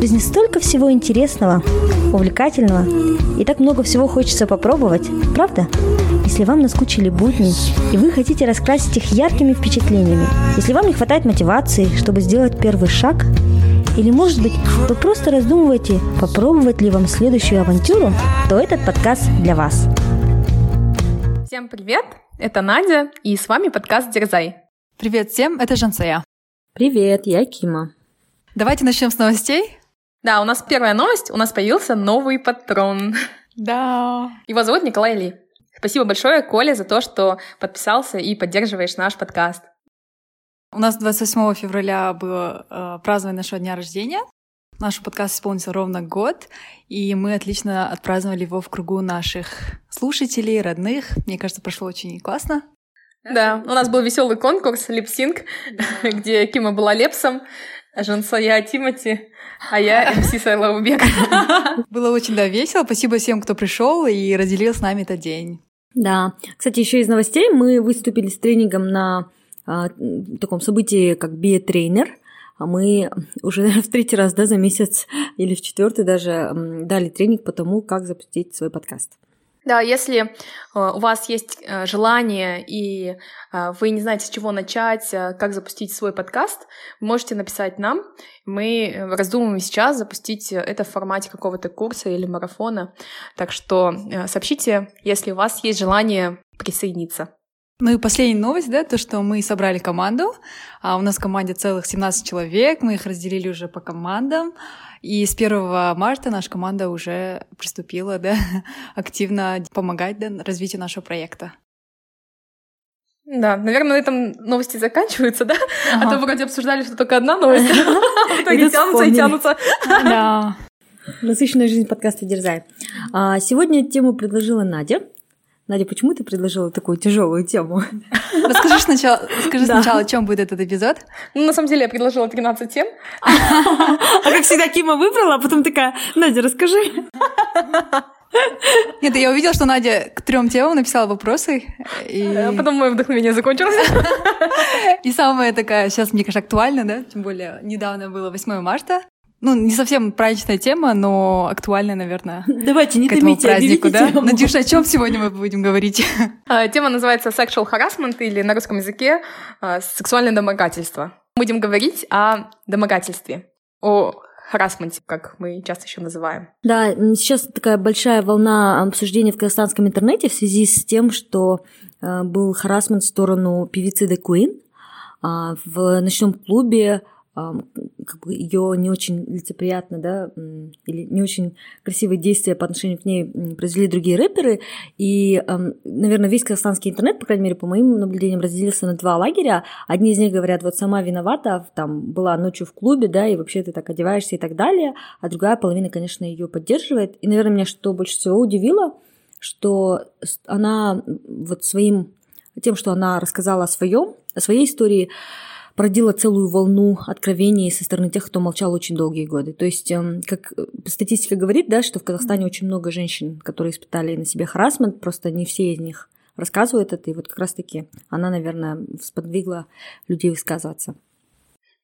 В жизни столько всего интересного, увлекательного, и так много всего хочется попробовать, правда? Если вам наскучили будни, и вы хотите раскрасить их яркими впечатлениями, если вам не хватает мотивации, чтобы сделать первый шаг, или, может быть, вы просто раздумываете, попробовать ли вам следующую авантюру, то этот подкаст для вас. Всем привет! Это Надя, и с вами подкаст «Дерзай». Привет всем, это Жансая. Привет, я Кима. Давайте начнем с новостей. Да, у нас первая новость. У нас появился новый патрон. Да. Его зовут Николай Ли. Спасибо большое, Коля, за то, что подписался и поддерживаешь наш подкаст. У нас 28 февраля было э, празднование нашего дня рождения. Наш подкаст исполнился ровно год, и мы отлично отпраздновали его в кругу наших слушателей, родных. Мне кажется, прошло очень классно. Да, у нас был веселый конкурс липсинг, где Кима была лепсом, Жансая Тимати, а я МС Сайлаубек. Было очень да, весело. Спасибо всем, кто пришел и разделил с нами этот день. Да. Кстати, еще из новостей мы выступили с тренингом на а, таком событии, как биотрейнер. А мы уже наверное, в третий раз да, за месяц или в четвертый даже дали тренинг по тому, как запустить свой подкаст. Да, если э, у вас есть э, желание и э, вы не знаете, с чего начать, как запустить свой подкаст, можете написать нам. Мы раздумываем сейчас запустить это в формате какого-то курса или марафона. Так что сообщите, если у вас есть желание присоединиться. Ну и последняя новость, да, то, что мы собрали команду. А у нас в команде целых 17 человек, мы их разделили уже по командам. И с 1 марта наша команда уже приступила да, активно помогать да, развитию нашего проекта. Да, наверное, на этом новости заканчиваются, да? Ага. А то вроде обсуждали, что только одна новость. В итоге тянутся и тянутся. Да. Насыщенная жизнь подкаста «Дерзай». А, сегодня тему предложила Надя. Надя, почему ты предложила такую тяжелую тему? Расскажи сначала, скажи да. сначала, о чем будет этот эпизод. Ну, на самом деле, я предложила 13 тем. А как всегда, Кима выбрала, а потом такая, Надя, расскажи. Нет, я увидела, что Надя к трем темам написала вопросы. И... А потом мое вдохновение закончилось. И самая такая, сейчас, мне кажется, актуальна, да? Тем более, недавно было 8 марта ну, не совсем праздничная тема, но актуальная, наверное. Давайте, не к этому томите, празднику, да? Тему. Надюша, о чем сегодня мы будем говорить? А, тема называется sexual harassment или на русском языке а, сексуальное домогательство. Будем говорить о домогательстве, о харасменте, как мы часто еще называем. Да, сейчас такая большая волна обсуждения в казахстанском интернете в связи с тем, что а, был харасмент в сторону певицы The Queen. В ночном клубе как бы ее не очень лицеприятно, да, или не очень красивые действия по отношению к ней произвели другие рэперы. И, наверное, весь казахстанский интернет, по крайней мере, по моим наблюдениям, разделился на два лагеря. Одни из них говорят, вот сама виновата, там была ночью в клубе, да, и вообще ты так одеваешься и так далее. А другая половина, конечно, ее поддерживает. И, наверное, меня что больше всего удивило, что она вот своим тем, что она рассказала о своем, о своей истории, породила целую волну откровений со стороны тех, кто молчал очень долгие годы. То есть, эм, как э, статистика говорит, да, что в Казахстане очень много женщин, которые испытали на себе харасмент, просто не все из них рассказывают это, и вот как раз-таки она, наверное, сподвигла людей высказываться.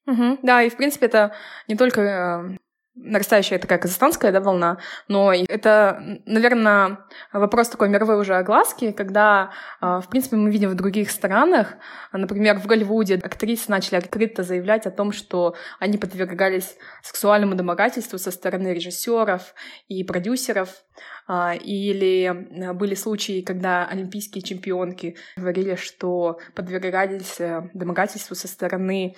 Угу, да, и в принципе это не только э, нарастающая такая казахстанская да, волна, но это, наверное, вопрос такой мировой уже огласки, когда, а, в принципе, мы видим в других странах, например, в Голливуде актрисы начали открыто заявлять о том, что они подвергались сексуальному домогательству со стороны режиссеров и продюсеров, или были случаи, когда олимпийские чемпионки говорили, что подвергались э, домогательству со стороны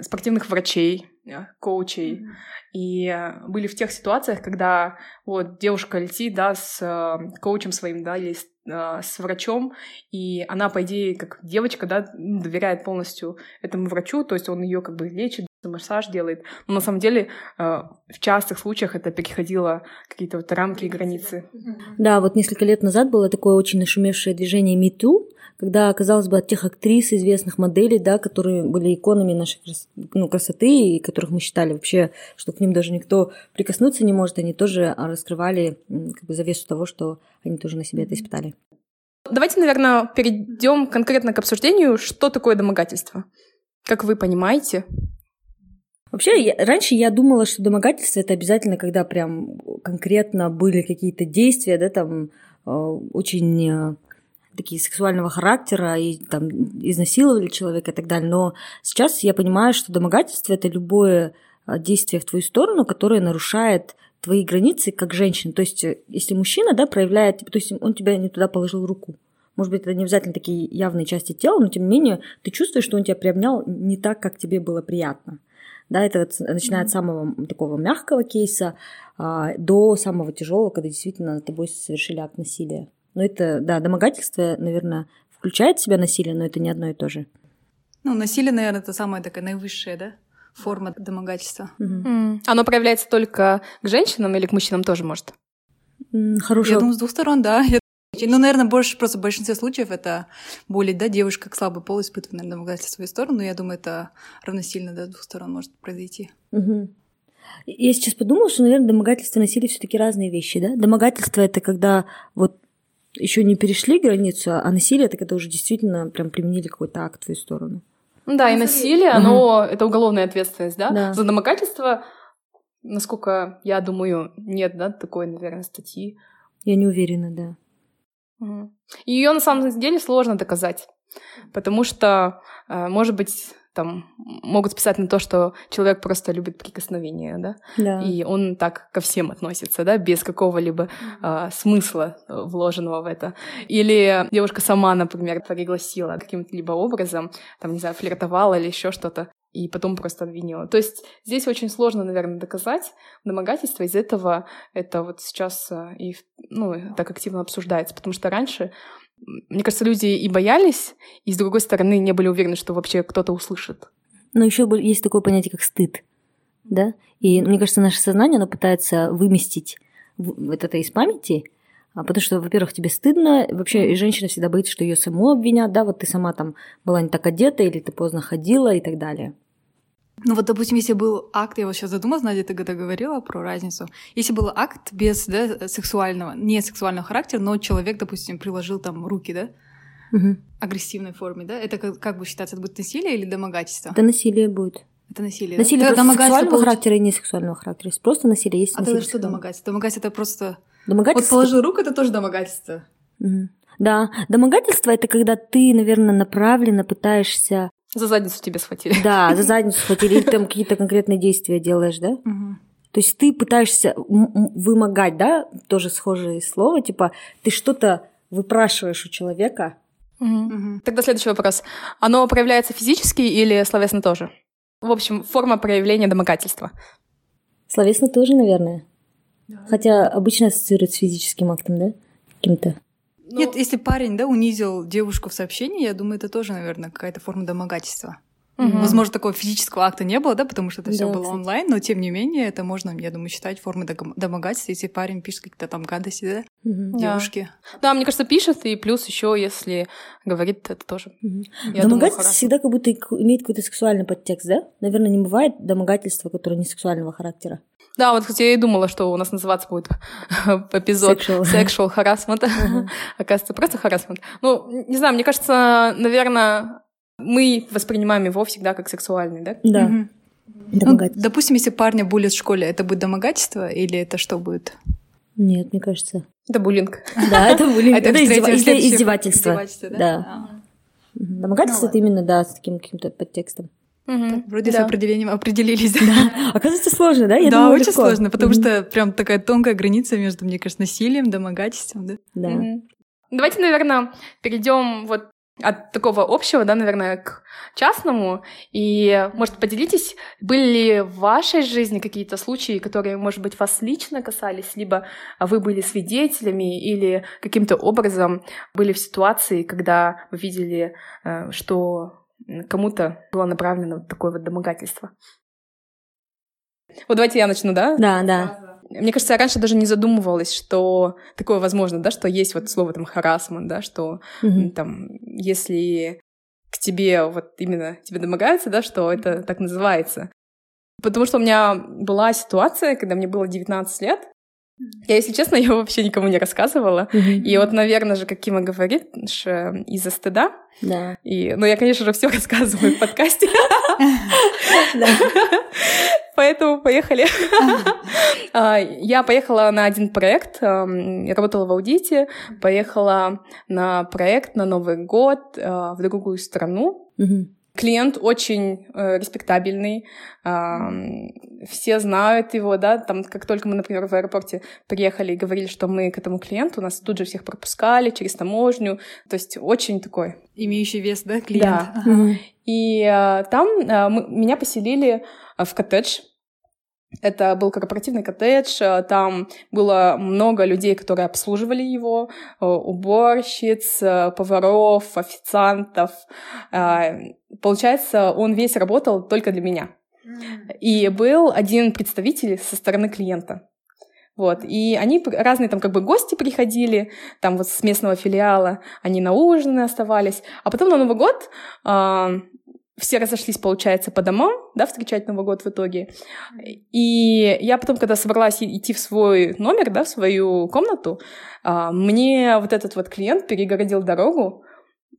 спортивных врачей, э, коучей. Mm-hmm. И э, были в тех ситуациях, когда вот девушка летит, да, с коучем своим, да, или с с врачом, и она, по идее, как девочка, да, доверяет полностью этому врачу, то есть он ее как бы лечит, массаж делает. Но на самом деле э, в частых случаях это переходило какие-то вот рамки и границы. Да, вот несколько лет назад было такое очень нашумевшее движение МИТУ, когда, казалось бы, от тех актрис, известных моделей, да, которые были иконами нашей ну, красоты, и которых мы считали вообще, что к ним даже никто прикоснуться не может, они тоже раскрывали как бы, завесу того, что они тоже на себе это испытали. Давайте, наверное, перейдем конкретно к обсуждению, что такое домогательство. Как вы понимаете? Вообще, я, раньше я думала, что домогательство это обязательно, когда прям конкретно были какие-то действия, да, там э, очень э, такие сексуального характера и там изнасиловали человека и так далее. Но сейчас я понимаю, что домогательство это любое э, действие в твою сторону, которое нарушает твои границы как женщина. То есть, если мужчина, да, проявляет, то есть он тебя не туда положил руку. Может быть, это не обязательно такие явные части тела, но тем не менее ты чувствуешь, что он тебя приобнял не так, как тебе было приятно. Да, это вот начиная от самого такого мягкого кейса а, до самого тяжелого, когда действительно над тобой совершили акт насилия. Но это, да, домогательство, наверное, включает в себя насилие, но это не одно и то же. Ну, насилие, наверное, это самая такая наивысшая, да, форма домогательства. Угу. Mm. Оно проявляется только к женщинам или к мужчинам тоже может? Хорошо. Я думаю, с двух сторон, да. Ну, наверное, больше просто в большинстве случаев это более, да, девушка как слабый пол испытывает, наверное, домогательство в свою сторону, но я думаю, это равносильно, да, с двух сторон может произойти. Угу. Я сейчас подумала, что, наверное, домогательство и насилие все таки разные вещи, да? Домогательство — это когда вот еще не перешли границу, а насилие — это когда уже действительно прям применили какой-то акт в твою сторону. Да, и насилие, угу. оно — это уголовная ответственность, да? да? За домогательство, насколько я думаю, нет, да, такой, наверное, статьи. Я не уверена, да. И ее на самом деле сложно доказать, потому что, э, может быть, там могут списать на то, что человек просто любит прикосновения, да, да. и он так ко всем относится, да, без какого-либо э, смысла вложенного в это. Или девушка сама, например, пригласила каким-то либо образом, там, не знаю, флиртовала или еще что-то, и потом просто обвинила. То есть здесь очень сложно, наверное, доказать домогательство. Из этого это вот сейчас э, и ну, так активно обсуждается, потому что раньше, мне кажется, люди и боялись, и с другой стороны не были уверены, что вообще кто-то услышит. Но еще есть такое понятие, как стыд, да? И мне кажется, наше сознание, оно пытается выместить вот это из памяти, а потому что, во-первых, тебе стыдно, вообще и женщина всегда боится, что ее саму обвинят, да, вот ты сама там была не так одета, или ты поздно ходила и так далее. Ну вот, допустим, если был акт, я вот сейчас задумалась, Надя, ты когда говорила про разницу. Если был акт без да, сексуального, не сексуального характера, но человек, допустим, приложил там руки, да, угу. агрессивной форме, да, это как, как бы считаться, это будет насилие или домогательство? Это насилие будет. Это насилие. Насилие да? сексуального получ... характера и не сексуального характера. Есть просто насилие, есть а насилие. А тогда что домогательство? Домогательство это просто... Домогательство... Вот положил руку, это тоже домогательство. Угу. Да, домогательство это когда ты, наверное, направленно пытаешься за задницу тебе схватили. Да, за задницу схватили, или там какие-то конкретные действия делаешь, да? Угу. То есть ты пытаешься вымогать, да, тоже схожее слово, типа ты что-то выпрашиваешь у человека. Угу. Угу. Тогда следующий вопрос. Оно проявляется физически или словесно тоже? В общем, форма проявления домогательства. Словесно тоже, наверное. Да. Хотя обычно ассоциируют с физическим актом, да? Каким-то. Ну... Нет, если парень, да, унизил девушку в сообщении, я думаю, это тоже, наверное, какая-то форма домогательства. Угу. Возможно, такого физического акта не было, да, потому что это да, все было кстати. онлайн, но тем не менее это можно, я думаю, считать формой домогательства, если парень пишет какие-то там гадости, да, угу. девушке. Да. да, мне кажется, пишет, и плюс еще, если говорит, это тоже. Угу. Домогательство думаю, всегда как будто имеет какой-то сексуальный подтекст, да? Наверное, не бывает домогательства, которое не сексуального характера. Да, вот, кстати, я и думала, что у нас называться будет эпизод sexual, harassment. Оказывается, просто harassment. Ну, не знаю, мне кажется, наверное, мы воспринимаем его всегда как сексуальный, да? Да. Угу. Ну, допустим, если парня булят в школе, это будет домогательство или это что будет? Нет, мне кажется. Это буллинг. Да, это буллинг. Это издевательство. Да. Домогательство это именно, да, с таким каким-то подтекстом. Угу. Вроде да. с определением определились. Да. Оказывается, сложно, да? Я да, думала, очень легко. сложно, потому угу. что прям такая тонкая граница между, мне кажется, насилием, домогательством, да? Да. Угу. Давайте, наверное, перейдем вот от такого общего, да, наверное, к частному. И, может, поделитесь, были ли в вашей жизни какие-то случаи, которые, может быть, вас лично касались, либо вы были свидетелями или каким-то образом были в ситуации, когда вы видели, э, что кому-то было направлено такое вот домогательство. Вот давайте я начну, да? Да, да. Мне кажется, я раньше даже не задумывалась, что такое возможно, да, что есть вот слово там харасман, да, что mm там, если к тебе вот именно тебе домогаются, да, что это так называется. Потому что у меня была ситуация, когда мне было 19 лет, Я, если честно, я вообще никому не рассказывала. И вот, наверное же, как Кима говорит, из-за стыда. Да. И, ну, я, конечно же, все рассказываю в подкасте. Поэтому поехали. А, я поехала на один проект, работала в аудите, поехала на проект на Новый год а, в другую страну. Клиент очень э, респектабельный, э, все знают его, да, там, как только мы, например, в аэропорте приехали и говорили, что мы к этому клиенту, нас тут же всех пропускали через таможню, то есть очень такой... Имеющий вес, да, клиент? Да. Ага. И э, там э, мы, меня поселили в коттедж, это был корпоративный коттедж, э, там было много людей, которые обслуживали его, э, уборщиц, э, поваров, официантов. Получается, он весь работал только для меня. И был один представитель со стороны клиента. Вот, и они разные там как бы гости приходили, там вот с местного филиала, они на ужины оставались, а потом на Новый год все разошлись, получается, по домам, да, встречать Новый год в итоге. И я потом, когда собралась идти в свой номер, да, в свою комнату, а, мне вот этот вот клиент перегородил дорогу,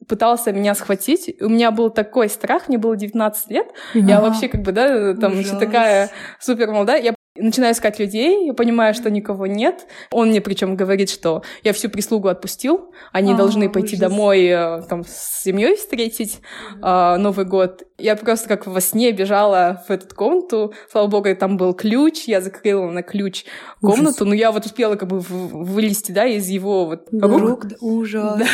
пытался меня схватить. У меня был такой страх, мне было 19 лет. Я вообще как бы, да, там еще такая супер молодая. Я Начинаю искать людей, я понимаю, что никого нет. Он мне причем говорит, что я всю прислугу отпустил, они а, должны пойти ужас. домой э, там, с семьей встретить mm Новый год. Я просто как во сне бежала в эту комнату. Слава богу, там был ключ, я закрыла на ключ комнату, ужас. но я вот успела как бы вылезти, да, из его вот рук. рук ужас. Да.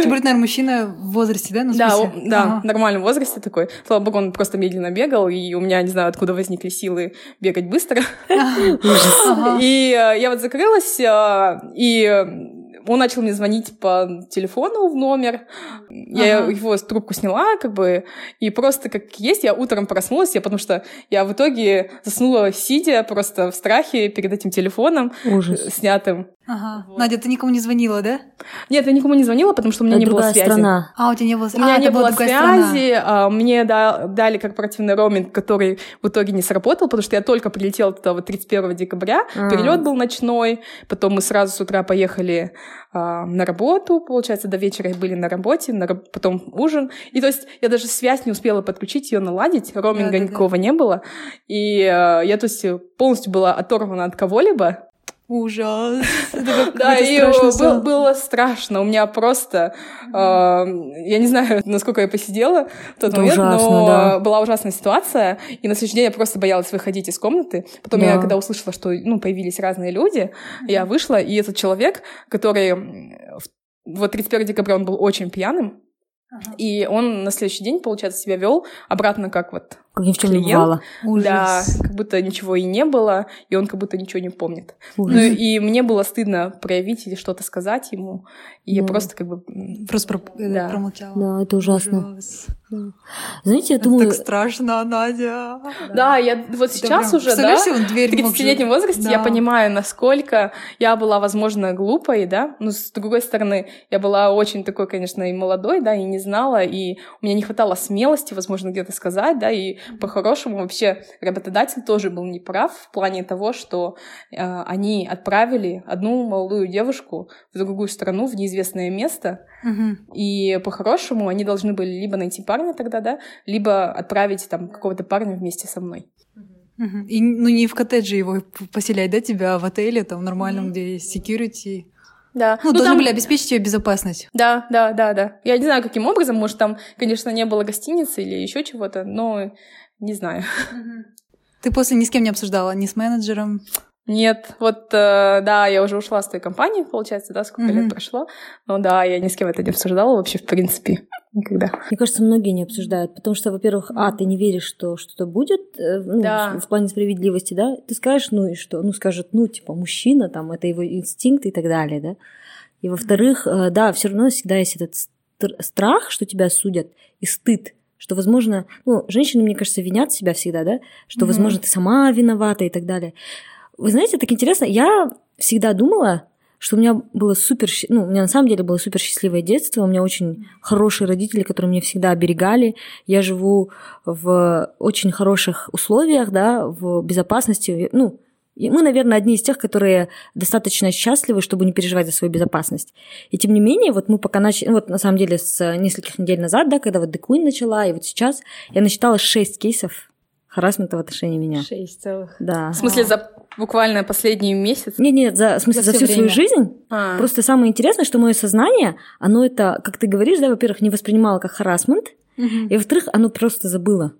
Тем более, наверное, мужчина в возрасте, да? Ну, да, о, да, ага. в нормальном возрасте такой. Слава богу, он просто медленно бегал, и у меня, не знаю, откуда возникли силы бегать быстро. И э, я вот закрылась, э, и он начал мне звонить по телефону в номер. Я ага. его трубку сняла, как бы, и просто как есть, я утром проснулась, я, потому что я в итоге заснула сидя просто в страхе перед этим телефоном Ужас. снятым. Ага. Вот. Надя, ты никому не звонила, да? Нет, я никому не звонила, потому что у меня Это не было связи. Страна. А, у тебя не было связи. У меня а, не было связи. А, мне да, дали корпоративный роуминг, который в итоге не сработал, потому что я только прилетела туда вот 31 декабря. А. Перелет был ночной. Потом мы сразу с утра поехали а, на работу, получается, до вечера были на работе, на, потом ужин. И то есть я даже связь не успела подключить, ее наладить, роуминга да, да, никакого да. не было. И а, я, то есть, полностью была оторвана от кого-либо. Ужас. Да, и было, было страшно. У меня просто, э, я не знаю, насколько я посидела в тот момент, ужасно, но да. была ужасная ситуация. И на следующий день я просто боялась выходить из комнаты. Потом да. я, когда услышала, что ну, появились разные люди, я вышла, и этот человек, который вот 31 декабря он был очень пьяным, и он на следующий день, получается, себя вел обратно как вот как ни в чем не бывало. Да, как будто ничего и не было, и он как будто ничего не помнит. Ужас. Ну и мне было стыдно проявить или что-то сказать ему, и да. я просто как бы... Просто про... Э, да. промолчала. Да, это ужасно. Ужас. Знаете, я это думаю... так страшно, Надя. Да, да я вот это сейчас прям... уже, да, в 30-летнем возрасте да. я понимаю, насколько я была, возможно, глупой, да, но с другой стороны, я была очень такой, конечно, и молодой, да, и не знала, и у меня не хватало смелости, возможно, где-то сказать, да, и по-хорошему вообще работодатель тоже был неправ в плане того, что э, они отправили одну молодую девушку в другую страну, в неизвестное место, угу. и по-хорошему они должны были либо найти парня тогда, да, либо отправить там какого-то парня вместе со мной. Угу. И ну не в коттедже его поселять, да, тебя, а в отеле, там нормальном, mm где есть security. Да. Ну, ну должны там... были обеспечить ее безопасность. Да, да, да, да. Я не знаю, каким образом, может, там, конечно, не было гостиницы или еще чего-то, но не знаю. Ты после ни с кем не обсуждала, ни с менеджером? Нет, вот, э, да, я уже ушла с той компании, получается, да, сколько mm-hmm. лет прошло. Но да, я ни с кем это не обсуждала вообще, в принципе, никогда. Мне кажется, многие не обсуждают, потому что, во-первых, а, ты не веришь, что что-то будет, э, ну, да. в, в плане справедливости, да, ты скажешь, ну и что? Ну, скажет, ну, типа, мужчина, там, это его инстинкт и так далее, да. И, во-вторых, э, да, все равно всегда есть этот страх, что тебя судят, и стыд, что, возможно, ну, женщины, мне кажется, винят себя всегда, да, что, mm-hmm. возможно, ты сама виновата и так далее. Вы знаете, так интересно, я всегда думала, что у меня было супер, ну, у меня на самом деле было супер счастливое детство, у меня очень хорошие родители, которые меня всегда оберегали, я живу в очень хороших условиях, да, в безопасности, ну, И мы, наверное, одни из тех, которые достаточно счастливы, чтобы не переживать за свою безопасность. И тем не менее, вот мы пока начали, вот на самом деле с нескольких недель назад, да, когда вот Queen начала, и вот сейчас я насчитала шесть кейсов харасмента в отношении меня. Шесть целых. Да. В смысле, за буквально последний месяц? Нет, нет, за, в смысле, за, За всю всё свою время. жизнь. А. Просто самое интересное, что мое сознание, оно это, как ты говоришь, да, во-первых, не воспринимало как харасмент, Мгм. и во-вторых, оно просто забыло.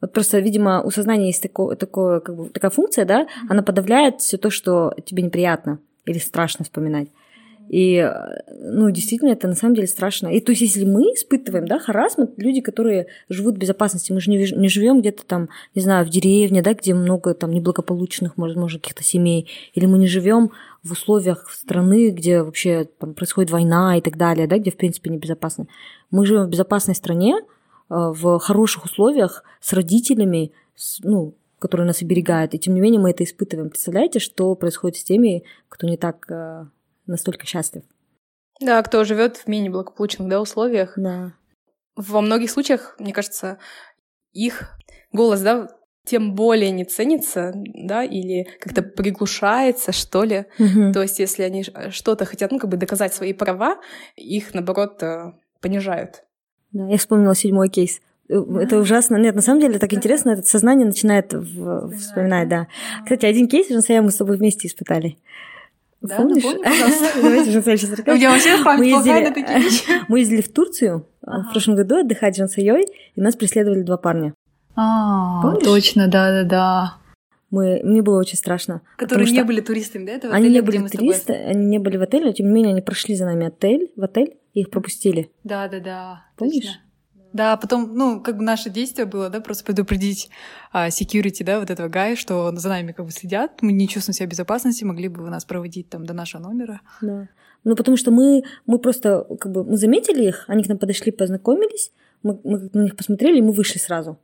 Вот просто, видимо, у сознания есть такое, такое, как бы, такая функция, да, она подавляет все то, что тебе неприятно или страшно вспоминать. И, э, ну, действительно, это на самом деле страшно. И то есть, если мы испытываем, да, харасмент, люди, которые живут в безопасности, мы же не, не живем где-то там, не знаю, в деревне, да, где много там неблагополучных, может, может, каких-то семей, или мы не живем в условиях страны, где вообще там, происходит война и так далее, да, где, в принципе, небезопасно. Мы живем в безопасной стране, э, в хороших условиях, с родителями, с- ну, которые нас оберегают, и тем не менее мы это испытываем. Представляете, что происходит с теми, кто не так э, настолько счастлив? Да, кто живет в менее благополучных да, условиях. Да. Во многих случаях, мне кажется, их голос, да, тем более не ценится, да, или как-то приглушается, что ли. Мгм. То есть, если они ш- что-то хотят, ну, как бы доказать свои права, их, наоборот, э, понижают. Да, я вспомнила седьмой кейс. Э, Это ужасно. Нет, на самом деле так интересно, это сознание начинает в- вспоминать, да. Кстати, один кейс, Жансая, мы с тобой вместе испытали. Да, Помнишь? напомни, пожалуйста. Давайте, Жансая, сейчас У расскажем. меня вообще Мы на ездили, такие вещи. мы ездили в Турцию а, в прошлом году отдыхать с Жансаей, и нас преследовали два парня. А, Помнишь? точно, да-да-да. Мы, мне было очень страшно. Которые не были туристами, да, этого Они отеля, не были туристы, они не были в отеле, но тем не менее они прошли за нами отель, в отель, и их пропустили. Да, да, да. Помнишь? точно. Да, потом, ну, как бы наше действие было, да, просто предупредить а, security, да, вот этого гая, что за нами как бы следят, мы не чувствуем себя в безопасности, могли бы вы нас проводить там до нашего номера. Да. Ну, потому что мы, мы просто, как бы, мы заметили их, они к нам подошли, познакомились, мы, мы на них посмотрели, и мы вышли сразу.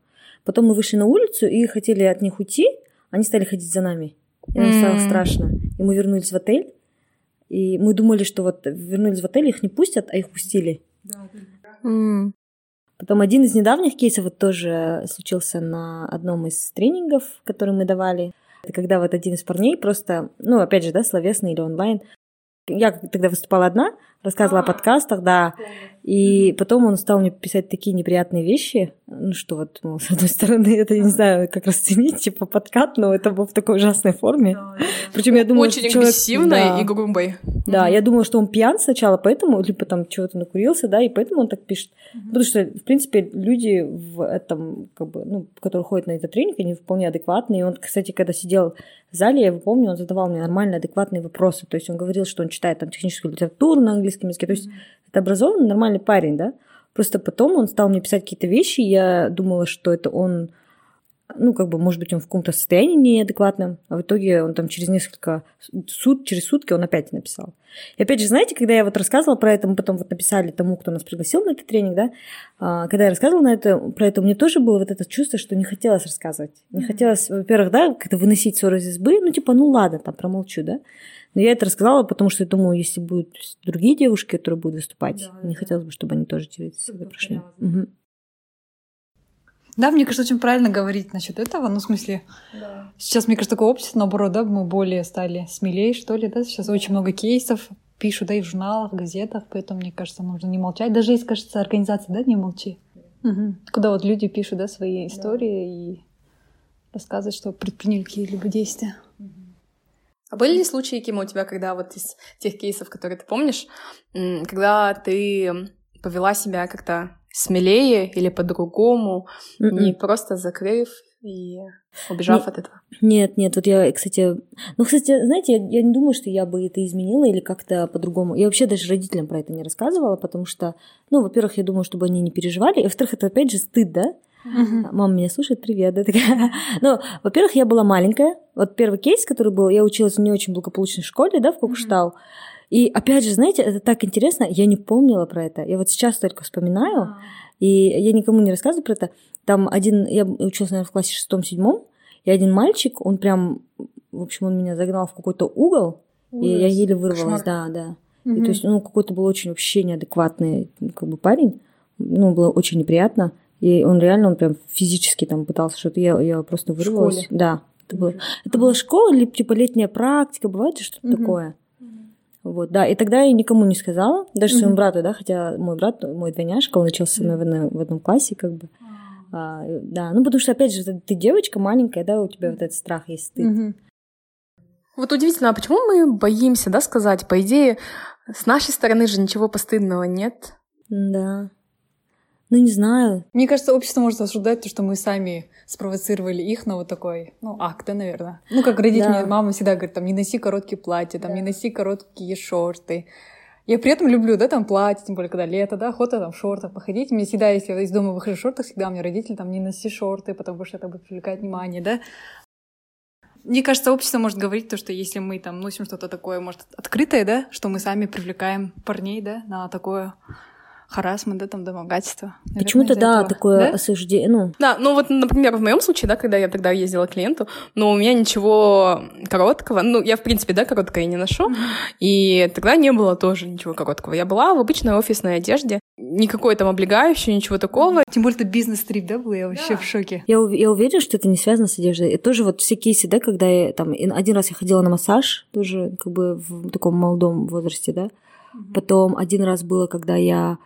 Потом мы вышли на улицу и хотели от них уйти, они стали ходить за нами. И нам стало М. страшно. И мы вернулись в отель, и мы думали, что вот вернулись в отель, их не пустят, а их пустили. М. Потом один из недавних кейсов вот тоже случился на одном из тренингов, который мы давали. Это когда вот один из парней просто, ну, опять же, да, словесный или онлайн. Я тогда выступала одна, рассказывала о подкастах, да. И потом он стал мне писать такие неприятные вещи, ну, что вот, ну, с одной стороны, это, я не знаю, как расценить, типа подкат, но это было в такой ужасной форме. Причем я думала, Очень что человек- агрессивной да. и грубой. Да, я думала, что он пьян сначала, поэтому, либо там чего-то накурился, да, и поэтому он так пишет. Потому что, в принципе, люди в этом, как бы, ну, которые ходят на этот тренинг, они вполне адекватные. И он, кстати, когда сидел в зале, я его помню, он задавал мне нормальные, адекватные вопросы. То есть он говорил, что он читает там техническую литературу на английском языке. То есть это образованный, нормальный парень, да. Просто потом он стал мне писать какие-то вещи, и я думала, что это он ну, как бы, может быть, он в каком-то состоянии неадекватном, а в итоге он там через несколько сут, через сутки он опять написал. И опять же, знаете, когда я вот рассказывала про это, мы потом вот написали тому, кто нас пригласил на этот тренинг, да, а, когда я рассказывала на это, про это, у меня тоже было вот это чувство, что не хотелось рассказывать. Не хотелось, во-первых, да, как-то выносить ссоры из избы, ну, типа, ну, ладно, там, промолчу, да. Но я это рассказала, потому что я думаю, если будут другие девушки, которые будут выступать, Да, не да. хотелось бы, чтобы они тоже через это прошли. повторялось. Да, мне кажется, очень правильно говорить насчет этого. Ну, в смысле, сейчас, мне кажется, такое общество, наоборот, да, мы более стали смелее, что ли, да. Сейчас очень много кейсов пишут, да, и в журналах, в газетах, поэтому, мне кажется, нужно не молчать. Даже есть, кажется, организация, да, не молчи. Мгм. Куда вот люди пишут, да, свои истории и рассказывают, что предприняли какие-либо действия. А были ли случаи, Кима, у тебя, когда вот из тех кейсов, которые ты помнишь, когда ты повела себя как-то смелее или по-другому, Мгм. не просто закрыв и убежав Не- от этого? Нет, нет, вот я, кстати... Ну, кстати, знаете, я, я не думаю, что я бы это изменила или как-то по-другому. Я вообще даже родителям про это не рассказывала, потому что, ну, во-первых, я думаю, чтобы они не переживали, и, во-вторых, это опять же стыд, да? Мама меня слушает, привет, да, такая. Ну, во-первых, я была маленькая. Вот первый кейс, который был, я училась в не очень благополучной школе, да, в Кукштау. И опять же, знаете, это так интересно, я не помнила про это. Я вот сейчас только вспоминаю, и я никому не рассказываю про это. Там один, я училась, наверное, в классе шестом-седьмом, и один мальчик, он прям, в общем, он меня загнал в какой-то угол, и я еле вырвалась, да, да. И то есть, ну, какой-то был очень вообще неадекватный как бы парень. Ну, было очень неприятно. И он реально, он прям физически там пытался что-то. Я, я просто вырвалась. школе? Да. это было. Это была школа или типа летняя практика, бывает что-то mm-hmm. такое. Вот, да, и тогда я никому не сказала, даже mm-hmm. своему брату, да, хотя мой брат, мой двойняшка, он учился mm-hmm. в, в одном классе, как бы. А, да, ну потому что, опять же, ты девочка маленькая, да, у тебя вот этот страх есть, стыд. Mm-hmm. Вот удивительно, а почему мы боимся, да, сказать? По идее, с нашей стороны же ничего постыдного нет. Да. Ну, не знаю. Мне кажется, общество может осуждать то, что мы сами спровоцировали их на вот такой, ну, акт, да, наверное. Ну, как родители, да. мама всегда говорит, там, не носи короткие платья, там, да. не носи короткие шорты. Я при этом люблю, да, там, платье, тем более, когда лето, да, охота там в шортах походить. Мне всегда, если я из дома выхожу в шортах, всегда у меня родители там, не носи шорты, потому что это будет привлекать внимание, да. Мне кажется, общество может говорить то, что если мы там носим что-то такое, может, открытое, да, что мы сами привлекаем парней, да, на такое харасмент, да, там домогательство. Почему-то, да, этого. такое да? осуждение. Ну. Да, ну вот, например, в моем случае, да, когда я тогда ездила к клиенту, но у меня ничего короткого, ну, я, в принципе, да, короткое не ношу, mm-hmm. и тогда не было тоже ничего короткого. Я была в обычной офисной одежде, никакой там облегающей, ничего такого. Тем более это бизнес-трип, да, был? Я вообще да. в шоке. Я, я уверена, что это не связано с одеждой. И тоже вот все кейсы, да, когда я там... Один раз я ходила на массаж, тоже как бы в таком молодом возрасте, да. Потом один раз было, когда я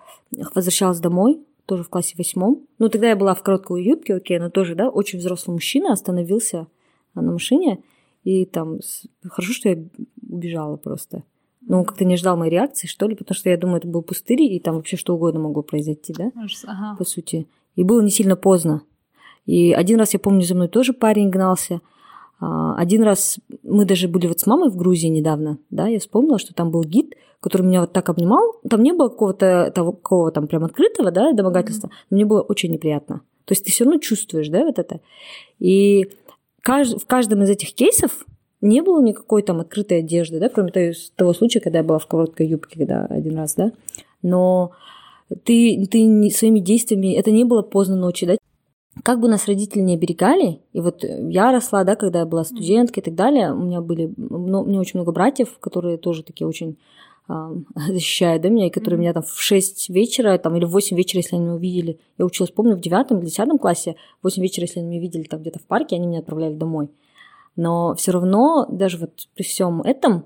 возвращалась домой, тоже в классе восьмом. Ну, тогда я была в короткой юбке, окей, но тоже, да, очень взрослый мужчина остановился на машине, и там, хорошо, что я убежала просто. Ну, он как-то не ждал моей реакции, что ли, потому что я думаю, это был пустырь, и там вообще что угодно могло произойти, да, ага. по сути. И было не сильно поздно. И один раз, я помню, за мной тоже парень гнался. А, один раз мы даже были вот с мамой в Грузии недавно, да, я вспомнила, что там был гид, который меня вот так обнимал. Там не было какого-то такого там прям открытого, да, домогательства, mm-hmm. но мне было очень неприятно. То есть ты все равно чувствуешь, да, вот это. И в каждом из этих кейсов не было никакой там открытой одежды, да, кроме того случая, когда я была в короткой юбке, когда один раз, да. Но ты, ты своими действиями, это не было поздно ночью, да, как бы нас родители не оберегали, и вот я росла, да, когда я была студенткой и так далее, у меня были, ну, у меня очень много братьев, которые тоже такие очень э, защищают, да, меня, и которые меня там в 6 вечера, там, или в 8 вечера, если они меня увидели, я училась, помню, в 9 или 10 классе, в 8 вечера, если они меня видели там где-то в парке, они меня отправляли домой. Но все равно, даже вот при всем этом,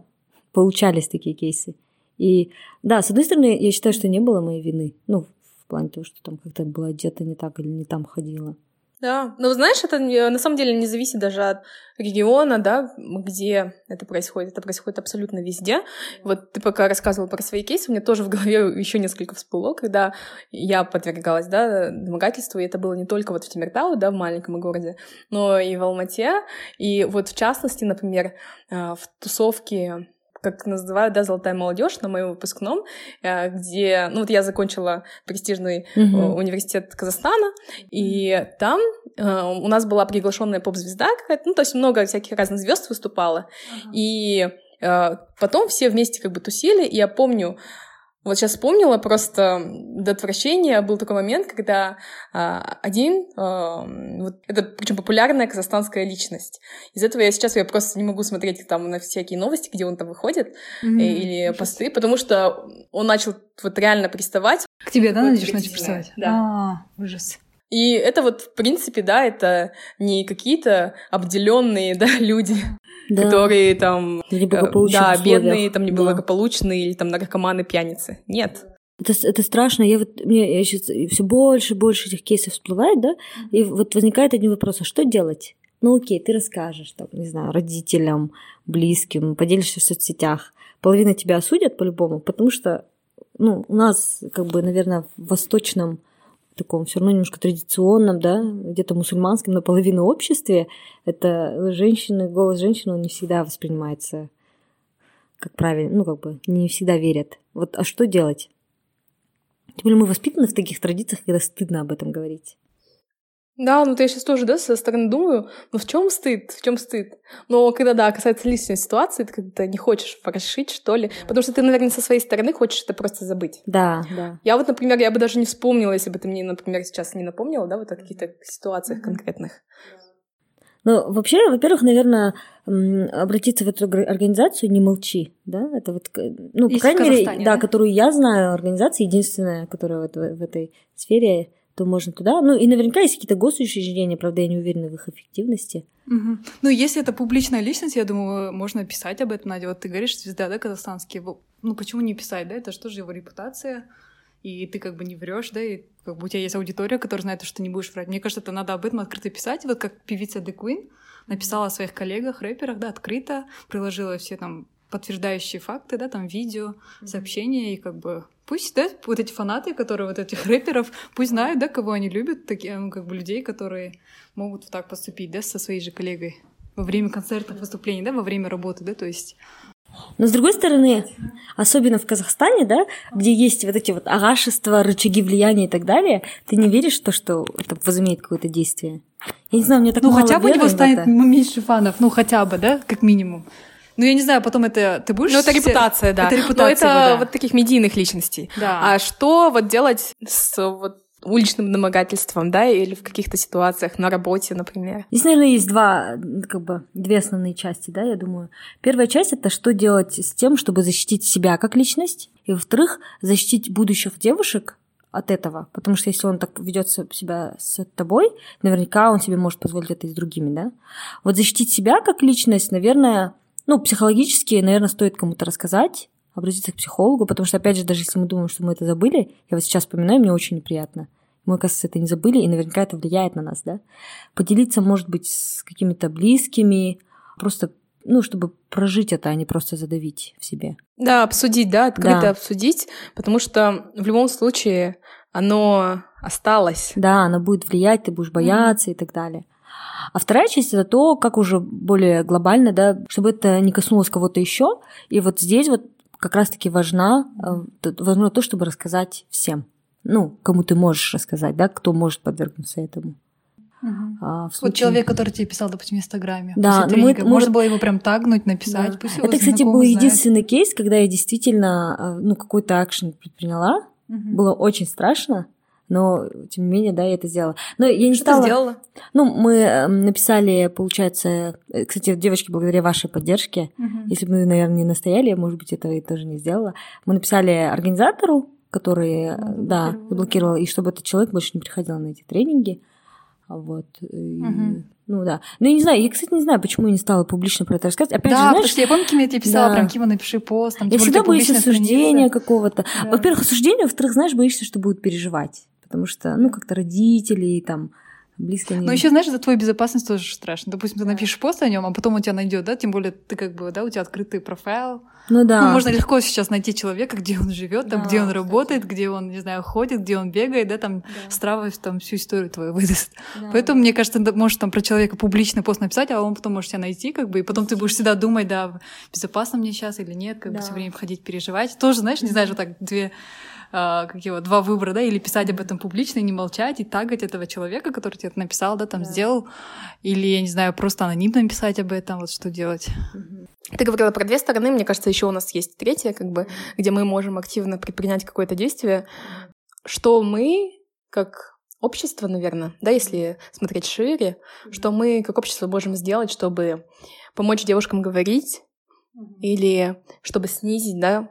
получались такие кейсы. И да, с одной стороны, я считаю, что не было моей вины. Ну, плане того, что там как-то была одета не так или не там ходила. Да, но знаешь, это на самом деле не зависит даже от региона, да, где это происходит. Это происходит абсолютно везде. Вот ты пока рассказывала про свои кейсы, у меня тоже в голове еще несколько всплыло, когда я подвергалась, да, домогательству, и это было не только вот в Тимиртау, да, в маленьком городе, но и в Алмате. И вот в частности, например, э, в тусовке как называют, да, «Золотая молодежь» на моем выпускном, э, где, ну вот я закончила престижный угу. университет Казахстана, и там э, у нас была приглашенная поп-звезда какая-то, ну то есть много всяких разных звезд выступало, ага. и потом все вместе как бы тусили, и я помню, вот сейчас вспомнила просто до отвращения был такой момент, когда а, один, а, вот это причем популярная казахстанская личность. Из этого я сейчас я просто не могу смотреть там на всякие новости, где он там выходит mm-hmm. или Ужас. посты, потому что он начал вот реально приставать. К тебе, да, Надюш, начал приставать? Да. А, ужас. И это вот, в принципе, да, это не какие-то обделенные, да, люди, да. которые там, э, да, бедные, там неблагополучные да. или там наркоманы, пьяницы. Нет. Это, это страшно. Я вот мне я сейчас все больше и больше этих кейсов всплывает, да, и вот возникает один вопрос: а что делать? Ну окей, ты расскажешь, там, не знаю, родителям, близким, поделишься в соцсетях. Половина тебя осудят по-любому, потому что, ну, у нас, как бы, наверное, в восточном таком все равно немножко традиционном, да, где-то мусульманском наполовину обществе, это женщины, голос женщины, он не всегда воспринимается как правильно, ну, как бы не всегда верят. Вот, а что делать? Тем более мы воспитаны в таких традициях, когда стыдно об этом говорить. Да, ну ты сейчас тоже, да, со стороны думаю, ну в чем стыд, в чем стыд? Но когда, да, касается личной ситуации, ты когда не хочешь прошить, что ли, потому что ты, наверное, со своей стороны хочешь это просто забыть. Да, да. Я вот, например, я бы даже не вспомнила, если бы ты мне, например, сейчас не напомнила, да, вот о каких-то ситуациях конкретных. Ну, вообще, во-первых, наверное, обратиться в эту организацию «Не молчи», да, это вот, ну, по крайней мере, да, да, которую я знаю, организация единственная, которая вот в, в этой сфере то можно туда. Ну, и наверняка есть какие-то госучреждения, правда, я не уверена в их эффективности. Угу. Ну, если это публичная личность, я думаю, можно писать об этом, Надя. Вот ты говоришь, звезда, да, казахстанский. Ну, почему не писать, да? Это что же его репутация? И ты как бы не врешь, да, и как бы у тебя есть аудитория, которая знает, что ты не будешь врать. Мне кажется, это надо об этом открыто писать. Вот как певица The Queen написала о своих коллегах, рэперах, да, открыто, приложила все там подтверждающие факты, да, там видео, сообщения, и как бы пусть, да, вот эти фанаты, которые вот этих рэперов, пусть знают, да, кого они любят, такие, ну, как бы людей, которые могут вот так поступить, да, со своей же коллегой во время концертов, выступлений, да, во время работы, да, то есть но с другой стороны, особенно в Казахстане, да, где есть вот эти вот агашества, рычаги влияния и так далее, ты не веришь в то, что это возымеет какое-то действие? Я не знаю, мне так Ну, мало хотя бы у него станет меньше фанов, ну, хотя бы, да, как минимум. Ну, я не знаю, потом это... Ты будешь... Ну, это репутация, да. Это Но репутация, это его, да. вот таких медийных личностей. Да. А что вот делать с вот уличным домогательством, да, или в каких-то ситуациях на работе, например? Здесь, наверное, есть два, как бы, две основные части, да, я думаю. Первая часть — это что делать с тем, чтобы защитить себя как личность, и, во-вторых, защитить будущих девушек от этого. Потому что если он так ведет себя с тобой, наверняка он себе может позволить это и с другими, да. Вот защитить себя как личность, наверное, ну, психологически, наверное, стоит кому-то рассказать, обратиться к психологу, потому что, опять же, даже если мы думаем, что мы это забыли, я вот сейчас вспоминаю, мне очень неприятно. Мы, оказывается, это не забыли, и наверняка это влияет на нас, да? Поделиться, может быть, с какими-то близкими, просто, ну, чтобы прожить это, а не просто задавить в себе. Да, обсудить, да, открыто Да. обсудить, потому что в любом случае оно осталось. Да, она будет влиять, ты будешь бояться и так далее. А вторая часть это то, как уже более глобально, да, чтобы это не коснулось кого-то еще. И вот здесь вот как раз-таки важна, э, важно то, чтобы рассказать всем. Ну, кому ты можешь рассказать, да, кто может подвергнуться этому. Мгм. А в Вот случае- человек, который тебе писал, допустим, в Инстаграме. Да, после ну мы- Можно было его прям тагнуть, написать. Да. Пусть Это, кстати, был знает. единственный кейс, когда я действительно э, ну, какой-то акшен предприняла. Мгм. Было очень страшно, но тем не менее, да, я это сделала. Но я не Что стала... ты сделала? Ну, мы э, написали, получается, э, кстати, девочки, благодаря вашей поддержке, Мгм. если бы мы, наверное, не настояли, я, может быть, этого и тоже не сделала. Мы написали организатору, который, э, да, заблокировал, и чтобы этот человек больше не приходил на эти тренинги. А Вот. Мгм. Ну да. Ну, я не знаю, я, кстати, не знаю, почему я не стала публично про это рассказывать. Опять да, же, потому знаешь, что я помню, Ким, я тебе писала, Да. прям, Кима, напиши пост. Там, я более всегда боюсь осуждения какого-то. Да. Во-первых, осуждения, во-вторых, знаешь, боишься, что будут переживать. Потому что, ну, как-то родители там близкие. Но еще, знаешь, за твою безопасность тоже страшно. Допустим, ты напишешь пост о нем, а потом он тебя найдет, да, тем более ты как бы, да, у тебя открытый профайл. Ну да. Ну, можно легко сейчас найти человека, где он живет, там, Да, где он кстати. работает, где он, не знаю, ходит, где он бегает, да, там Страва там всю историю твою выдаст. Да. Поэтому, мне кажется, ты можешь там про человека публичный пост написать, а он потом может тебя найти, как бы, и потом ты будешь всегда думать, да, безопасно мне сейчас или нет, как бы Да. все время ходить переживать. Тоже, знаешь, не знаешь, вот так две а, как его, два выбора, да, или писать об этом публично, и не молчать, и тагать этого человека, который тебе это написал, да, там Да. сделал, или, я не знаю, просто анонимно написать об этом, вот что делать. Ты говорила про две стороны, мне кажется, еще у нас есть третья, как бы, где мы можем активно предпринять какое-то действие. Что мы, как общество, наверное, да, если смотреть шире, что мы, как общество, можем сделать, чтобы помочь девушкам говорить или чтобы снизить, да,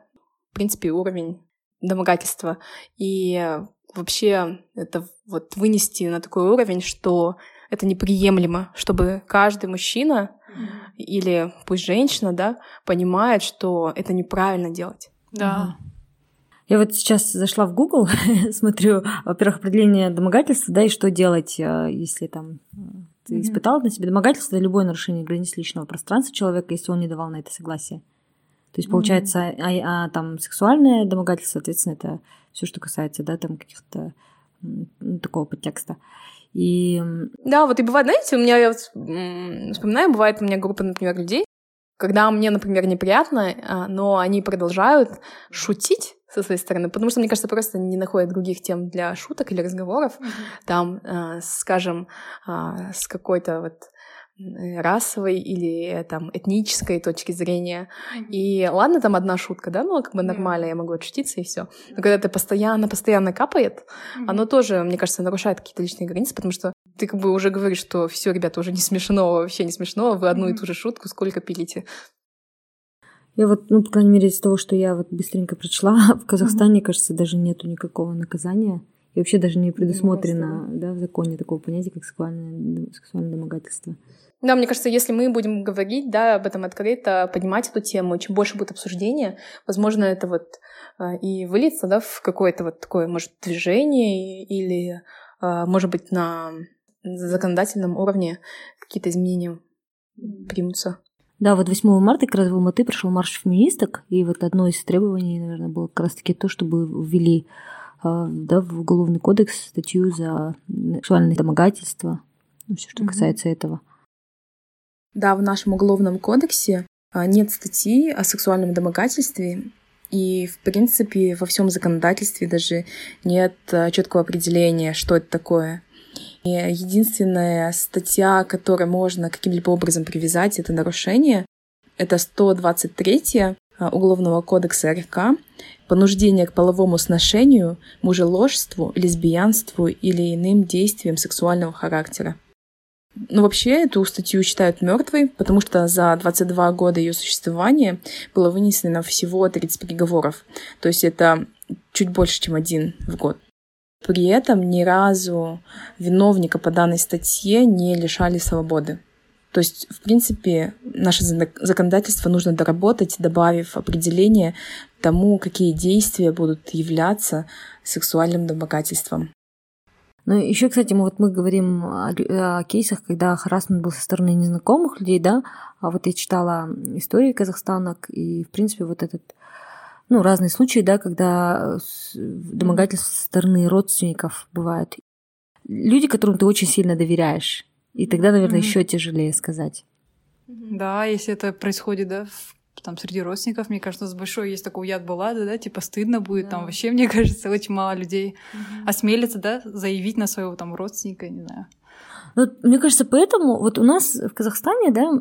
в принципе, уровень домогательства. И вообще это вот вынести на такой уровень, что это неприемлемо, чтобы каждый мужчина или пусть женщина, да, понимает, что это неправильно делать. Да. Я вот сейчас зашла в Google, смотрю, во-первых, определение домогательства, да, и что делать, э, если там э, ты Мгм. испытал на себе домогательство, любое нарушение границ личного пространства человека, если он не давал на это согласие. То есть, получается, а, а там сексуальное домогательство, соответственно, это все, что касается, да, там каких-то ну, такого подтекста. И Да, вот и бывает, знаете, у меня, я вот, вспоминаю, бывает у меня группа, например, людей, когда мне, например, неприятно, а, но они продолжают шутить со своей стороны, потому что, мне кажется, просто не находят других тем для шуток или разговоров, там, а, скажем, а, с какой-то вот расовой или э, там этнической точки зрения. И ладно, там одна шутка, да, ну как бы нормально, я могу отшутиться и все. Но когда это постоянно, постоянно капает, оно тоже, мне кажется, нарушает какие-то личные границы, потому что ты как бы уже говоришь, что все, ребята, уже не смешно, вообще не смешно, вы одну и ту же шутку сколько пилите. я вот, ну, по крайней мере, из того, что я вот быстренько прочла, в Казахстане, кажется, даже нету никакого наказания. И вообще даже не предусмотрено да, в законе такого понятия, как сексуальное, сексуальное домогательство. Да, мне кажется, если мы будем говорить, да, об этом открыто, поднимать эту тему, чем больше будет обсуждения, возможно, это вот а, и выльется, да, в какое-то вот такое, может, движение или, а, может быть, на законодательном уровне какие-то изменения примутся. Да, вот 8 марта как раз в Алматы прошел марш феминисток, и вот одно из требований, наверное, было как раз-таки то, чтобы ввели а, да, в Уголовный кодекс статью за сексуальное домогательство, ну, все, что касается mm-hmm. этого. Да, в нашем Уголовном кодексе а, нет статьи о сексуальном домогательстве, и, в принципе, во всем законодательстве даже нет а, четкого определения, что это такое. И единственная статья, которой можно каким-либо образом привязать это нарушение, это 123 а, Уголовного кодекса РК понуждение к половому сношению, мужеложству, лесбиянству или иным действиям сексуального характера. Ну, вообще, эту статью считают мертвой, потому что за 22 года ее существования было вынесено всего 30 приговоров. То есть это чуть больше, чем один в год. При этом ни разу виновника по данной статье не лишали свободы. То есть, в принципе, наше законодательство нужно доработать, добавив определение тому, какие действия будут являться сексуальным домогательством. Ну, еще, кстати, мы вот мы говорим о, о кейсах, когда харасмент был со стороны незнакомых людей, да, а вот я читала истории Казахстана, и, в принципе, вот этот, ну, разные случаи, да, когда домогательство со стороны родственников бывает. Люди, которым ты очень сильно доверяешь, и тогда, наверное, mm-hmm. еще тяжелее сказать. Да, если это происходит, да, в там среди родственников, мне кажется, с большой есть такой яд баллады, да, типа стыдно будет, да. там вообще, мне кажется, очень мало людей угу. осмелится, да, заявить на своего там родственника, не знаю. Ну, мне кажется, поэтому вот у нас в Казахстане, да,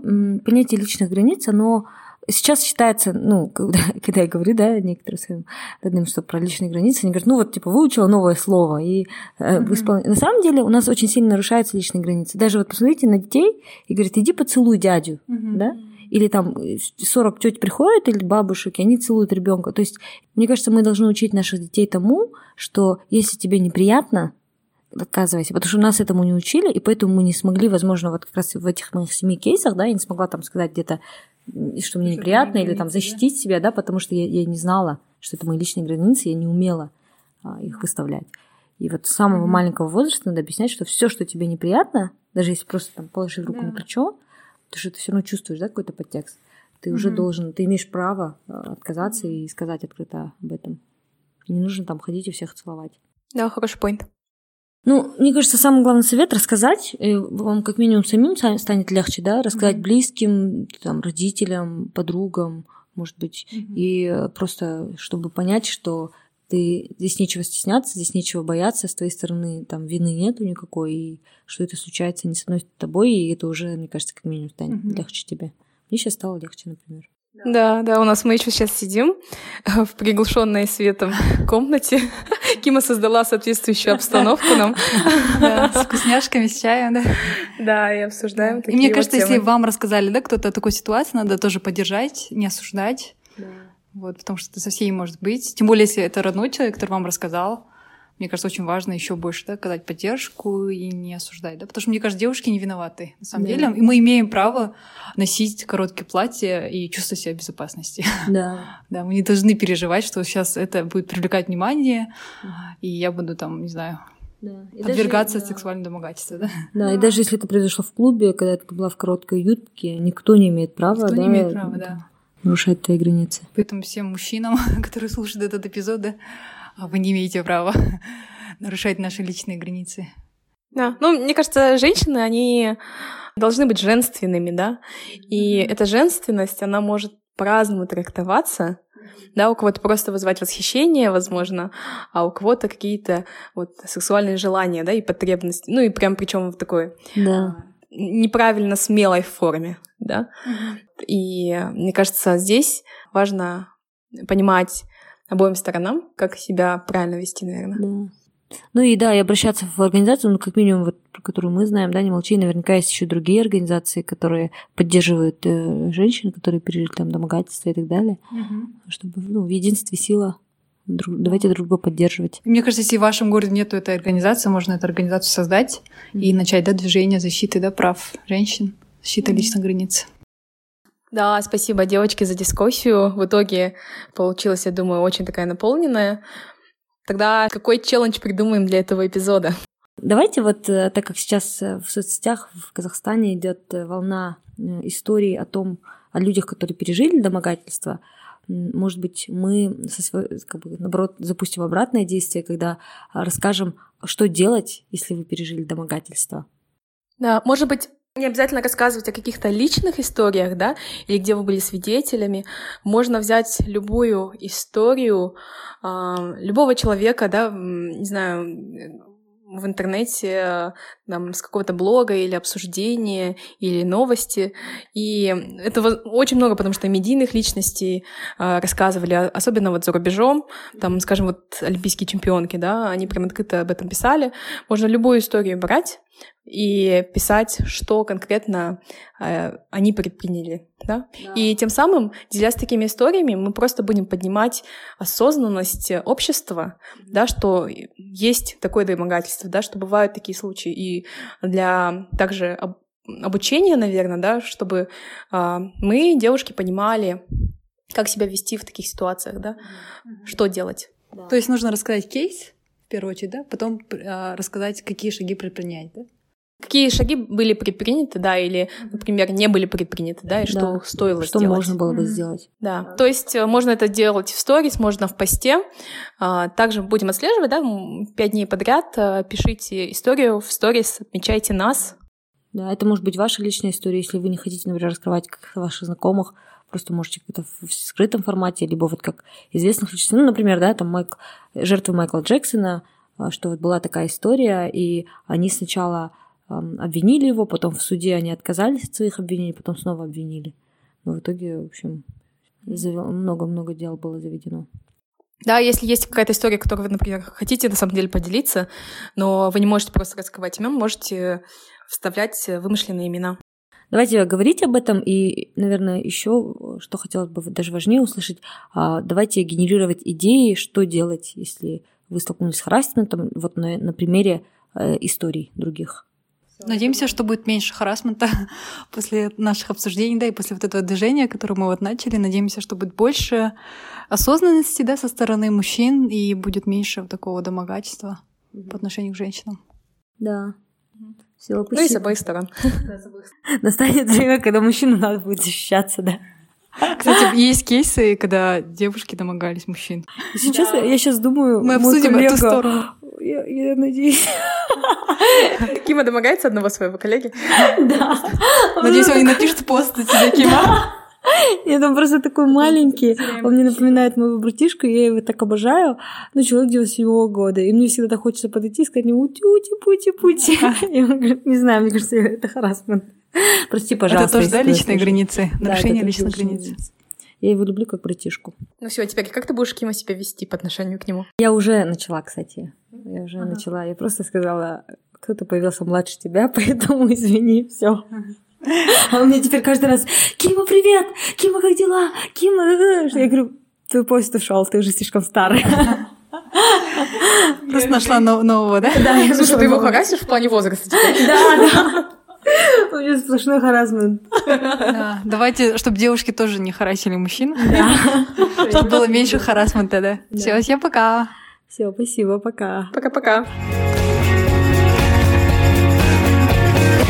понятие личных границ, оно сейчас считается, ну, когда, когда я говорю, да, некоторым своим родным, что про личные границы, они говорят, ну вот, типа, выучила новое слово, и mm-hmm. испол... на самом деле у нас очень сильно нарушаются личные границы. Даже вот посмотрите на детей и говорят, иди поцелуй дядю, mm-hmm. да, или там 40 теть приходят или бабушек, и они целуют ребенка. То есть, мне кажется, мы должны учить наших детей тому, что если тебе неприятно, отказывайся, потому что нас этому не учили, и поэтому мы не смогли, возможно, вот как раз в этих моих семи кейсах, да, я не смогла там сказать где-то, что мне неприятно, или там защитить себя, да, потому что я, я не знала, что это мои личные границы, я не умела а, их выставлять. И вот с самого mm-hmm. маленького возраста надо объяснять, что все, что тебе неприятно, даже если просто там положить руку да. на плечо, Потому что ты все равно чувствуешь, да, какой-то подтекст. Ты mm-hmm. уже должен, ты имеешь право э, отказаться и сказать открыто об этом. Не нужно там ходить и всех целовать. Да, хороший поинт. Ну, мне кажется, самый главный совет рассказать, вам как минимум самим станет легче, да, рассказать mm-hmm. близким, там, родителям, подругам, может быть, mm-hmm. и просто чтобы понять, что ты здесь нечего стесняться, здесь нечего бояться, с твоей стороны там вины нету никакой, и что это случается не с одной с тобой, и это уже, мне кажется, как минимум станет mm-hmm. легче тебе. Мне сейчас стало легче, например. Да, да, у нас мы еще сейчас сидим в приглушенной светом комнате. Кима создала соответствующую обстановку нам. Да, с вкусняшками, с чаем, да. Да, и обсуждаем такие И мне кажется, если вам рассказали, да, кто-то о такой ситуации, надо тоже поддержать, не осуждать. Да. Вот, потому что это со всеми может быть. Тем более, если это родной человек, который вам рассказал. Мне кажется, очень важно еще больше да, оказать поддержку и не осуждать. Да? Потому что, мне кажется, девушки не виноваты, на самом да. деле. И мы имеем право носить короткие платья и чувствовать себя в безопасности. Да. да, мы не должны переживать, что сейчас это будет привлекать внимание, и я буду там, не знаю, да. подвергаться даже, сексуальному домогательству, да? Да, да, и даже если это произошло в клубе, когда ты была в короткой юбке, никто не имеет права, никто да, не имеет права, да нарушать твои границы. Поэтому всем мужчинам, которые слушают этот эпизод, да, вы не имеете права нарушать наши личные границы. Да, ну, мне кажется, женщины, они должны быть женственными, да, и эта женственность, она может по-разному трактоваться, да, у кого-то просто вызывать восхищение, возможно, а у кого-то какие-то вот сексуальные желания, да, и потребности, ну и прям причем в такой да. Неправильно смелой форме, да. И мне кажется, здесь важно понимать обоим сторонам, как себя правильно вести, наверное. Да. Ну и да, и обращаться в организацию, ну, как минимум, вот, про которую мы знаем, да, не молчи, наверняка есть еще другие организации, которые поддерживают э, женщин, которые пережили там домогательство и так далее, угу. чтобы ну, в единстве сила. Друг, давайте друг друга поддерживать. Мне кажется, если в вашем городе нету этой организации, можно эту организацию создать mm-hmm. и начать да, движение защиты да, прав женщин, защита mm-hmm. личных границ. Да, спасибо, девочки, за дискуссию. В итоге получилась, я думаю, очень такая наполненная. Тогда какой челлендж придумаем для этого эпизода? Давайте вот, э, так как сейчас э, в соцсетях в Казахстане идет э, волна историй о том, о людях, которые пережили домогательство, может быть, мы, как бы, наоборот, запустим обратное действие, когда расскажем, что делать, если вы пережили домогательство. Да, может быть, не обязательно рассказывать о каких-то личных историях, да, или где вы были свидетелями. Можно взять любую историю э, любого человека, да, не знаю, в интернете там, с какого-то блога или обсуждения, или новости. И этого очень много, потому что медийных личностей э, рассказывали, особенно вот за рубежом, там, скажем, вот олимпийские чемпионки, да, они прям открыто об этом писали. Можно любую историю брать, и писать, что конкретно э, они предприняли. Да? Да. И тем самым, делясь такими историями, мы просто будем поднимать осознанность общества, mm-hmm. да, что есть такое домогательство, да, что бывают такие случаи. И для также об, обучения, наверное, да, чтобы э, мы, девушки, понимали, как себя вести в таких ситуациях, да, mm-hmm. что делать. Да. То есть нужно рассказать кейс, первую очередь, да, потом э, рассказать, какие шаги предпринять, да? Какие шаги были предприняты, да, или, например, не были предприняты, да, и что да. стоило что сделать. Что можно было бы сделать. Да, то есть э, можно это делать в сторис, можно в посте. А, также будем отслеживать, да, пять дней подряд э, пишите историю в сторис, отмечайте нас. Да, это может быть ваша личная история, если вы не хотите, например, раскрывать как ваших знакомых, просто можете как-то в скрытом формате, либо вот как известных личностей. Ну, например, да, там Майк, жертвы Майкла Джексона, а, что вот была такая история, и они сначала обвинили его, потом в суде они отказались от своих обвинений, потом снова обвинили. Но в итоге, в общем, много-много дел было заведено. Да, если есть какая-то история, которую вы, например, хотите на самом деле поделиться, но вы не можете просто раскрывать имен, можете вставлять вымышленные имена. Давайте говорить об этом, и, наверное, еще, что хотелось бы даже важнее услышать, а, давайте генерировать идеи, что делать, если вы столкнулись с харасментом, вот на, на примере э, историй других. Надеемся, что будет меньше харасмента после наших обсуждений, да, и после вот этого движения, которое мы вот начали. Надеемся, что будет больше осознанности, да, со стороны мужчин, и будет меньше вот такого домогательства по отношению к женщинам. Да. Сила ну и с обоих сторон. Настанет время, когда мужчинам надо будет защищаться, да. Кстати, есть кейсы, когда девушки домогались мужчин. Сейчас да. я сейчас думаю, мы обсудим коллега, эту сторону. Я, я надеюсь. Кима домогается одного своего коллеги? Да. Надеюсь, он не напишет пост на тебя, Кима. Нет, он просто такой маленький. Он мне напоминает моего братишку, я его так обожаю. Ну, человек 97 года. И мне всегда хочется подойти и сказать ему «Ути-ути, пути-пути». И он говорит, не знаю, мне кажется, это харасмент. Прости, пожалуйста. Это тоже, да, личные границы? Нарушение личных границ. Я его люблю как братишку. Ну все, теперь как ты будешь Кима себя вести по отношению к нему? Я уже начала, кстати. Я уже ага. начала. Я просто сказала, кто-то появился младше тебя, поэтому извини, все. А он мне теперь каждый раз, Кима, привет! Кима, как дела? Кима, я говорю, твой поезд ушел, ты уже слишком старый. Просто нашла нового, да? Да, я Слушай, ты его харасишь в плане возраста? Да, да. У меня сплошной харасмент. Да, давайте, чтобы девушки тоже не харасили мужчин. Да. Чтобы было меньше харасмента, да. да. Все, всем пока. Все, спасибо, пока. Пока-пока.